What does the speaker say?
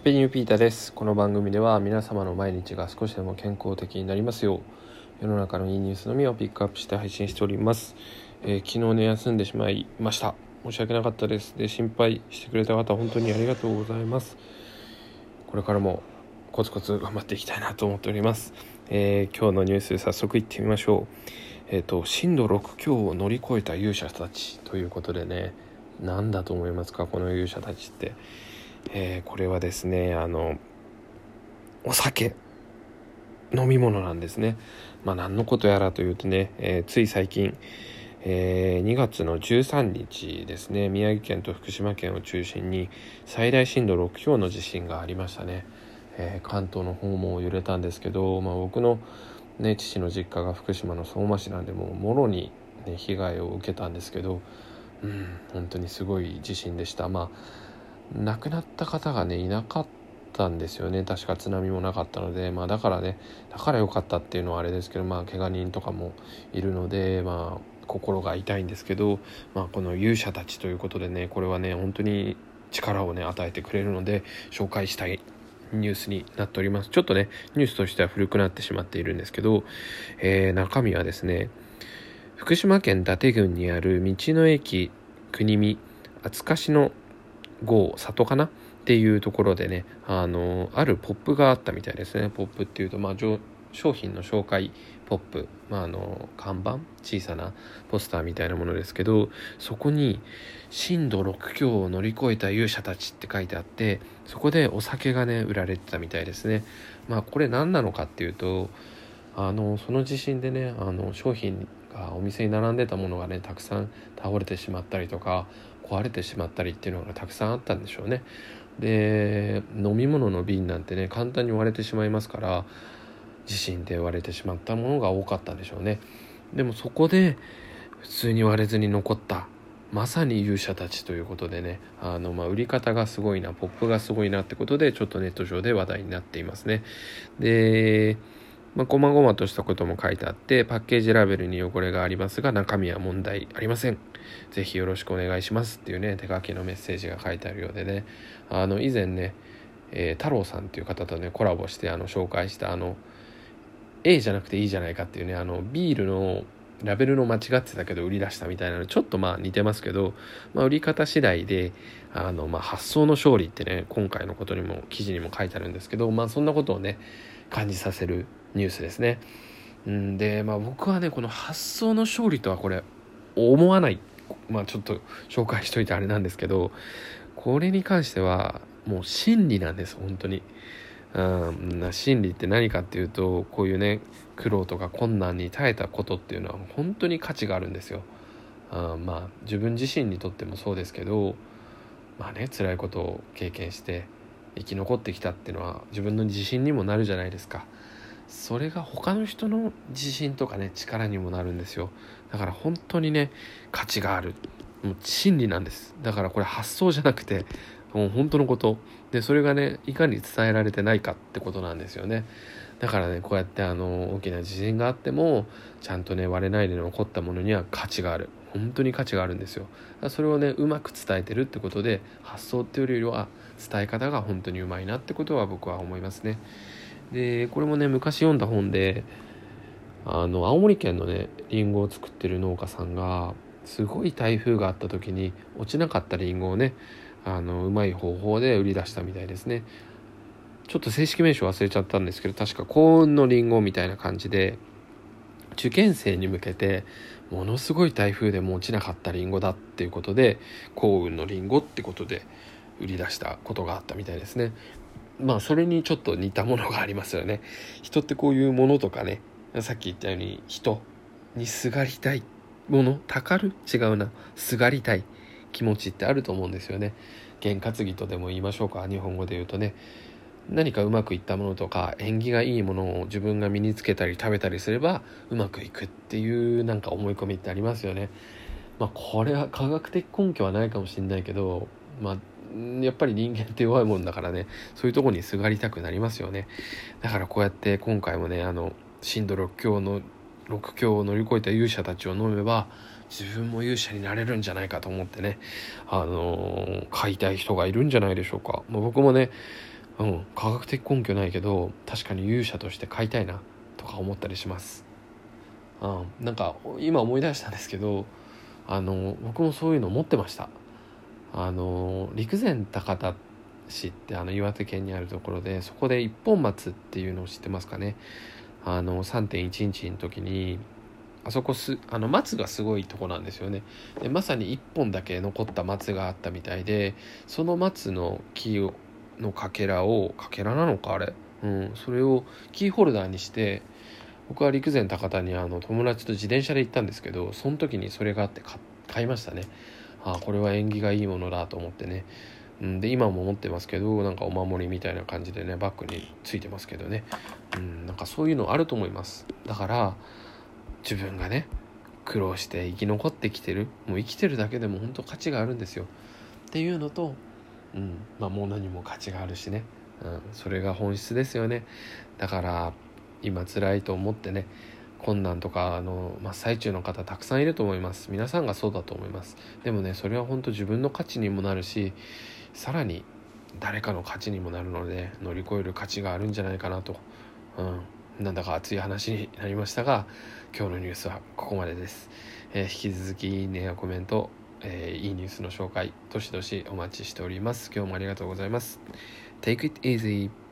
ハピニューピータです。この番組では皆様の毎日が少しでも健康的になりますよう。世の中のいいニュースのみをピックアップして配信しております、えー、昨日ね休んでしまいました。申し訳なかったです。で心配してくれた方本当にありがとうございます。これからもコツコツ頑張っていきたいなと思っております、えー、今日のニュース早速いってみましょう。えっ、ー、と震度6強を乗り越えた勇者たちということでね何だと思いますか？この勇者たちって。えー、これはですねあのお酒飲み物なんですね。まあ何のことやらというとね、えー、つい最近、えー、2月の13日ですね宮城県と福島県を中心に最大震度6強の地震がありましたね、えー、関東の方も揺れたんですけど、まあ、僕の、ね、父の実家が福島の相馬市なんでももろに、ね、被害を受けたんですけど、うん、本当にすごい地震でした。まあ亡くなった方がねいなかったんですよね。確か津波もなかったので。まあだからねだから良かったっていうのはあれですけどまあ怪我人とかもいるのでまあ心が痛いんですけど、まあ、この勇者たちということでねこれはね本当に力をね与えてくれるので紹介したいニュースになっております。ちょっとねニュースとしては古くなってしまっているんですけど、えー、中身はですね福島県伊達郡にある道の駅国見厚かしの郷里かな？っていうところでねあのあるポップがあったみたいですね。ポップっていうとまあ商品の紹介ポップ、まあ、あの看板？小さなポスターみたいなものですけどそこに「震度6強を乗り越えた勇者たち」って書いてあってそこでお酒がね売られてたみたいですね。まあこれ何なのかっていうとあのその地震でねあの商品がお店に並んでたものがねたくさん倒れてしまったりとか壊れてしまったりっていうのがたくさんあったんでしょうね。で飲み物の瓶なんてね簡単に割れてしまいますから地震で割れてしまったものが多かったんでしょうね。でもそこで普通に割れずに残ったまさに勇者たちということでねあの、まあ、売り方がすごいなポップがすごいなってことでちょっとネット上で話題になっていますね。でまあ、細々としたことも書いてあって、パッケージラベルに汚れがありますが、中身は問題ありません。ぜひよろしくお願いしますっていうね、手書きのメッセージが書いてあるようでね、あの、以前ね、えー、太郎さんっていう方とね、コラボして、あの、紹介した、あの、A じゃなくていいじゃないかっていうね、あの、ビールのラベルの間違ってたけど売り出したみたいなのちょっとまあ似てますけど、まあ、売り方次第であの、まあ、発想の勝利ってね今回のことにも記事にも書いてあるんですけど、まあ、そんなことをね感じさせるニュースですね。んで、まあ僕はね、この発想の勝利とはこれ、思わない。まあちょっと紹介しといてあれなんですけど、これに関してはもう真理なんです、本当に。うん、真理って何かっていうと、こういうね、苦労とか困難に耐えたことっていうのは本当に価値があるんですよ。あまあ自分自身にとってもそうですけど、まあね、辛いことを経験して、生き残ってきたっていうのは自分の自信にもなるじゃないですか。それが他の人の自信とかね力にもなるんですよ。だから本当にね価値がある。もう真理なんです。だからこれ発想じゃなくてもう本当のこと。でそれがねいかに伝えられてないかってことなんですよね。だからねこうやってあの大きな地震があってもちゃんとね割れないで残ったものには価値がある。本当に価値があるんですよ。それをねうまく伝えてるってことで発想っていうよりは伝え方が本当にうまいなってことは僕は思いますね。でこれもね昔読んだ本であの青森県のねりんごを作ってる農家さんがすごい台風があった時に落ちなかったりんごをねあのうまい方法で売り出したみたいですね。ちょっと正式名称忘れちゃったんですけど確か幸運のりんごみたいな感じで受験生に向けてものすごい台風でも落ちなかったりんごだっていうことで幸運のりんごってことで売り出したことがあったみたいですね。まあそれにちょっと似たものがありますよね。人ってこういうものとかねさっき言ったように人にすがりたいものたかる？違うな。すがりたい。気持ちってあると思うんですよね験担ぎとでも言いましょうか日本語で言うとね何かうまくいったものとか縁起がいいものを自分が身につけたり食べたりすればうまくいくっていうなんか思い込みってありますよね。まあこれは科学的根拠はないかもしれないけど、まあやっぱり人間って弱いもんだからねそういうとこにすがりたくなりますよね。だからこうやって今回もねあの震度6強の6強を乗り越えた勇者たちを飲めば自分も勇者になれるんじゃないかと思ってね、あのー、買いたい人がいるんじゃないでしょうか。まあ、僕もね、うん科学的根拠ないけど確かに勇者として買いたいなとか思ったりします。うん、なんか今思い出したんですけどあの僕もそういうの持ってました。あの陸前高田市ってあの岩手県にあるところでそこで一本松っていうのを知ってますかね。あの3.11の時にあそこすあの松がすごいとこなんですよね。でまさに1本だけ残った松があったみたいでその松の木のかけらをかけらなのかあれ？うんそれをキーホルダーにして僕は陸前高田にあの友達と自転車で行ったんですけどその時にそれがあって買いましたね。ああこれは縁起がいいものだと思ってね、うん、で今も持ってますけどなんかお守りみたいな感じでねバッグについてますけどね、うん、なんかそういうのあると思います。だから自分がね苦労して生き残ってきてる。もう生きてるだけでも本当価値があるんですよ。っていうのと、うんまあ、もう何も価値があるしね、うん、それが本質ですよね。だから今辛いと思ってね困難とかの真っ最中の方たくさんいると思います。皆さんがそうだと思います。でもねそれは本当自分の価値にもなるしさらに誰かの価値にもなるので乗り越える価値があるんじゃないかなと、うん、なんだか熱い話になりましたが今日のニュースはここまでです、えー、引き続きいいねやコメント、えー、いいニュースの紹介どしどしお待ちしております。今日もありがとうございます。Take it easy!